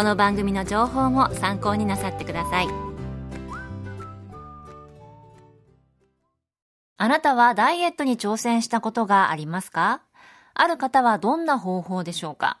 この番組の情報も参考になさってください。あなたはダイエットに挑戦したことがありますか？ある方はどんな方法でしょうか？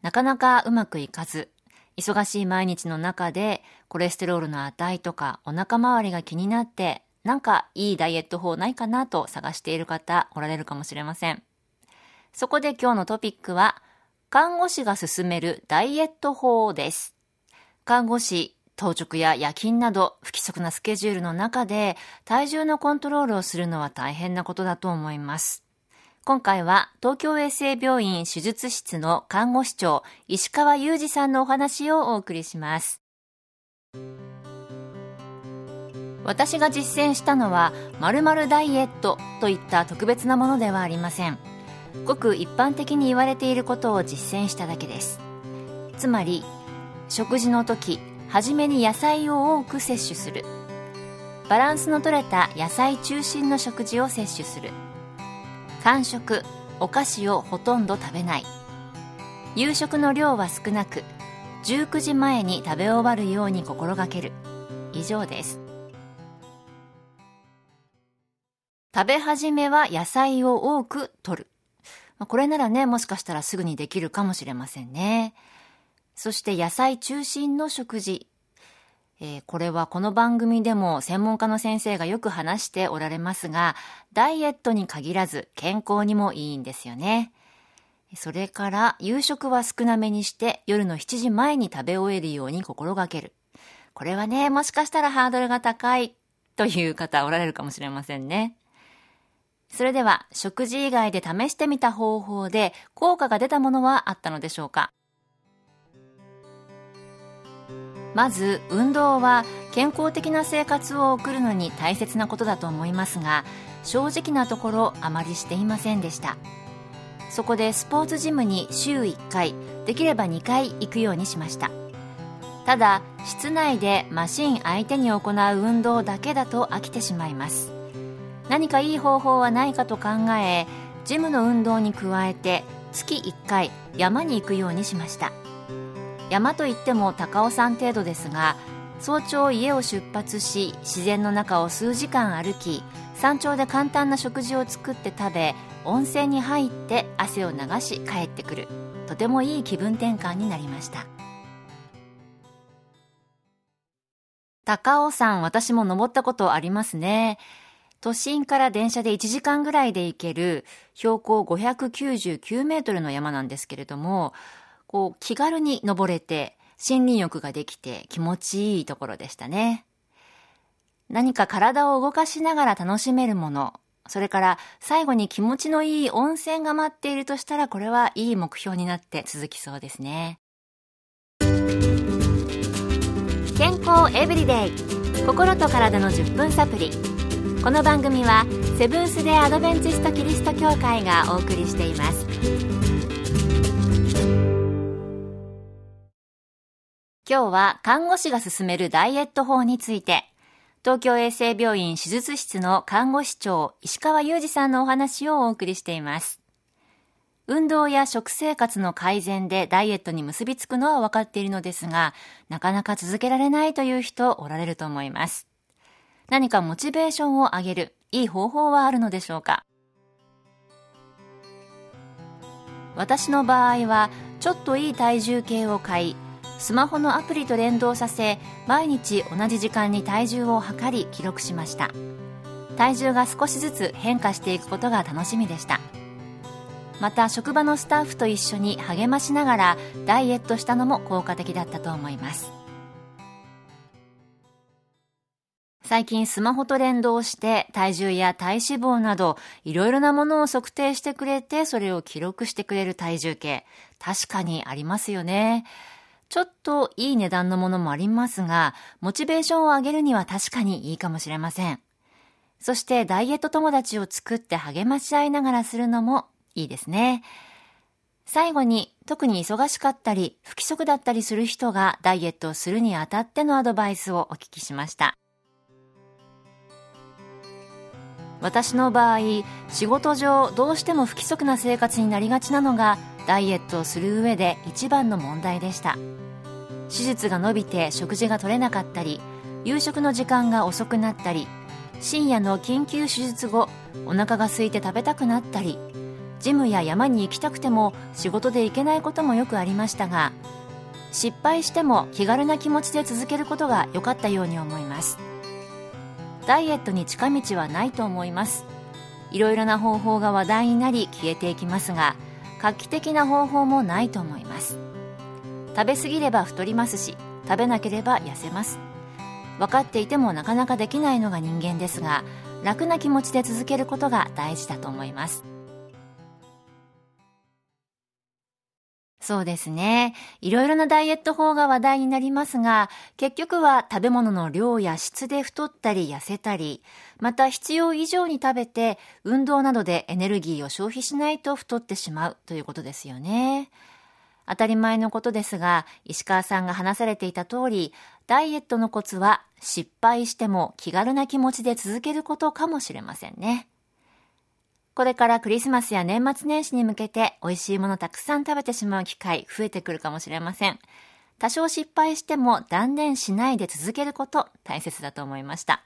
なかなかうまくいかず忙しい毎日の中でコレステロールの値とかお腹周りが気になってなんかいいダイエット法ないかなと探している方おられるかもしれません。そこで今日のトピックは、看護師が勧めるダイエット法です。看護師、当直や夜勤など不規則なスケジュールの中で体重のコントロールをするのは大変なことだと思います。今回は東京衛生病院手術室の看護師長石川裕二さんのお話をお送りします。私が実践したのは〇〇ダイエットといった特別なものではありませんごく一般的に言われていることを実践しただけです。つまり食事の時初めに野菜を多く摂取する。バランスのとれた野菜中心の食事を摂取する。間食お菓子をほとんど食べない。夕食の量は少なく19時前に食べ終わるように心がける。以上です。食べ始めは野菜を多く摂る。これならね、もしかしたらすぐにできるかもしれませんね。そして野菜中心の食事。えー、これはこの番組でも専門家の先生がよく話しておられますが、ダイエットに限らず健康にもいいんですよね。それから夕食は少なめにして夜の7時前に食べ終えるように心がける。これはね、もしかしたらハードルが高いという方おられるかもしれませんね。それでは食事以外で試してみた方法で効果が出たものはあったのでしょうか？まず運動は健康的な生活を送るのに大切なことだと思いますが正直なところあまりしていませんでした。そこでスポーツジムに週1回できれば2回行くようにしました。ただ室内でマシン相手に行う運動だけだと飽きてしまいます。何かいい方法はないかと考えジムの運動に加えて月1回山に行くようにしました。山といっても高尾山程度ですが早朝家を出発し自然の中を数時間歩き山頂で簡単な食事を作って食べ温泉に入って汗を流し帰ってくる。とてもいい気分転換になりました。高尾山私も登ったことありますね。都心から電車で1時間ぐらいで行ける標高599メートルの山なんですけれども、こう気軽に登れて森林浴ができて気持ちいいところでしたね。何か体を動かしながら楽しめるもの、それから最後に気持ちのいい温泉が待っているとしたらこれはいい目標になって続きそうですね。健康エブリデイ心と体の10分サプリこの番組はセブンス・デ・アドベンチスト・キリスト教会がお送りしています今日は看護師が勧めるダイエット法について東京衛生病院手術室の看護師長石川裕二さんのお話をお送りしています運動や食生活の改善でダイエットに結びつくのは分かっているのですが、なかなか続けられないという人おられると思います。何かモチベーションを上げるいい方法はあるのでしょうか？私の場合はちょっといい体重計を買いスマホのアプリと連動させ毎日同じ時間に体重を測り記録しました。体重が少しずつ変化していくことが楽しみでした。また職場のスタッフと一緒に励ましながらダイエットしたのも効果的だったと思います。最近スマホと連動して体重や体脂肪などいろいろなものを測定してくれてそれを記録してくれる体重計確かにありますよね。ちょっといい値段のものもありますが、モチベーションを上げるには確かにいいかもしれません。そしてダイエット友達を作って励まし合いながらするのもいいですね。最後に特に忙しかったり不規則だったりする人がダイエットをするにあたってのアドバイスをお聞きしました。私の場合仕事上どうしても不規則な生活になりがちなのがダイエットをする上で一番の問題でした。手術が伸びて食事が取れなかったり夕食の時間が遅くなったり深夜の緊急手術後お腹が空いて食べたくなったりジムや山に行きたくても仕事で行けないこともよくありましたが失敗しても気軽な気持ちで続けることが良かったように思います。ダイエットに近道はないと思います。いろいろな方法が話題になり消えていきますが画期的な方法もないと思います。食べ過ぎれば太りますし食べなければ痩せます。分かっていてもなかなかできないのが人間ですが楽な気持ちで続けることが大事だと思います。そうですね。いろいろなダイエット法が話題になりますが、結局は食べ物の量や質で太ったり痩せたり、また必要以上に食べて運動などでエネルギーを消費しないと太ってしまうということですよね。当たり前のことですが、石川さんが話されていた通り、ダイエットのコツは失敗しても気軽な気持ちで続けることかもしれませんね。これからクリスマスや年末年始に向けて美味しいものたくさん食べてしまう機会増えてくるかもしれません。多少失敗しても断念しないで続けること大切だと思いました。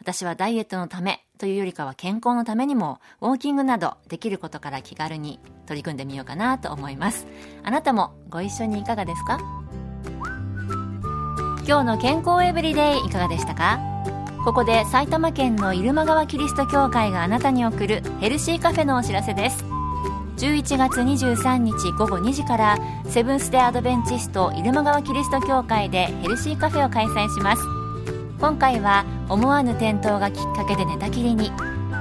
私はダイエットのためというよりかは健康のためにもウォーキングなどできることから気軽に取り組んでみようかなと思います。あなたもご一緒にいかがですか？今日の健康エブリデイいかがでしたか？ここで埼玉県の入間川キリスト教会があなたに送るヘルシーカフェのお知らせです。11月23日午後2時からセブンス・デ・アドベンチスト入間川キリスト教会でヘルシーカフェを開催します。今回は思わぬ転倒がきっかけで寝たきりに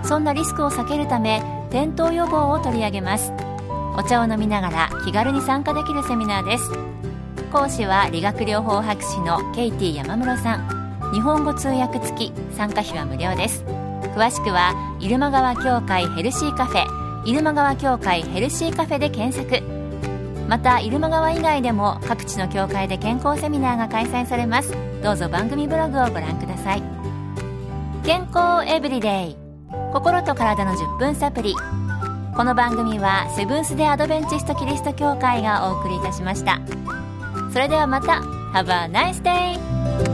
そんなリスクを避けるため転倒予防を取り上げます。お茶を飲みながら気軽に参加できるセミナーです。講師は理学療法博士のケイティ山室さん。日本語通訳付き参加費は無料です。詳しくは入間川協会ヘルシーカフェ入間川協会ヘルシーカフェで検索。また入間川以外でも各地の協会で健康セミナーが開催されます。どうぞ番組ブログをご覧ください。健康エブリデイ。心と体の10分サプリ。この番組はセブンス・デ・アドベンチスト・キリスト教会がお送りいたしました。それではまた。Have a nice day!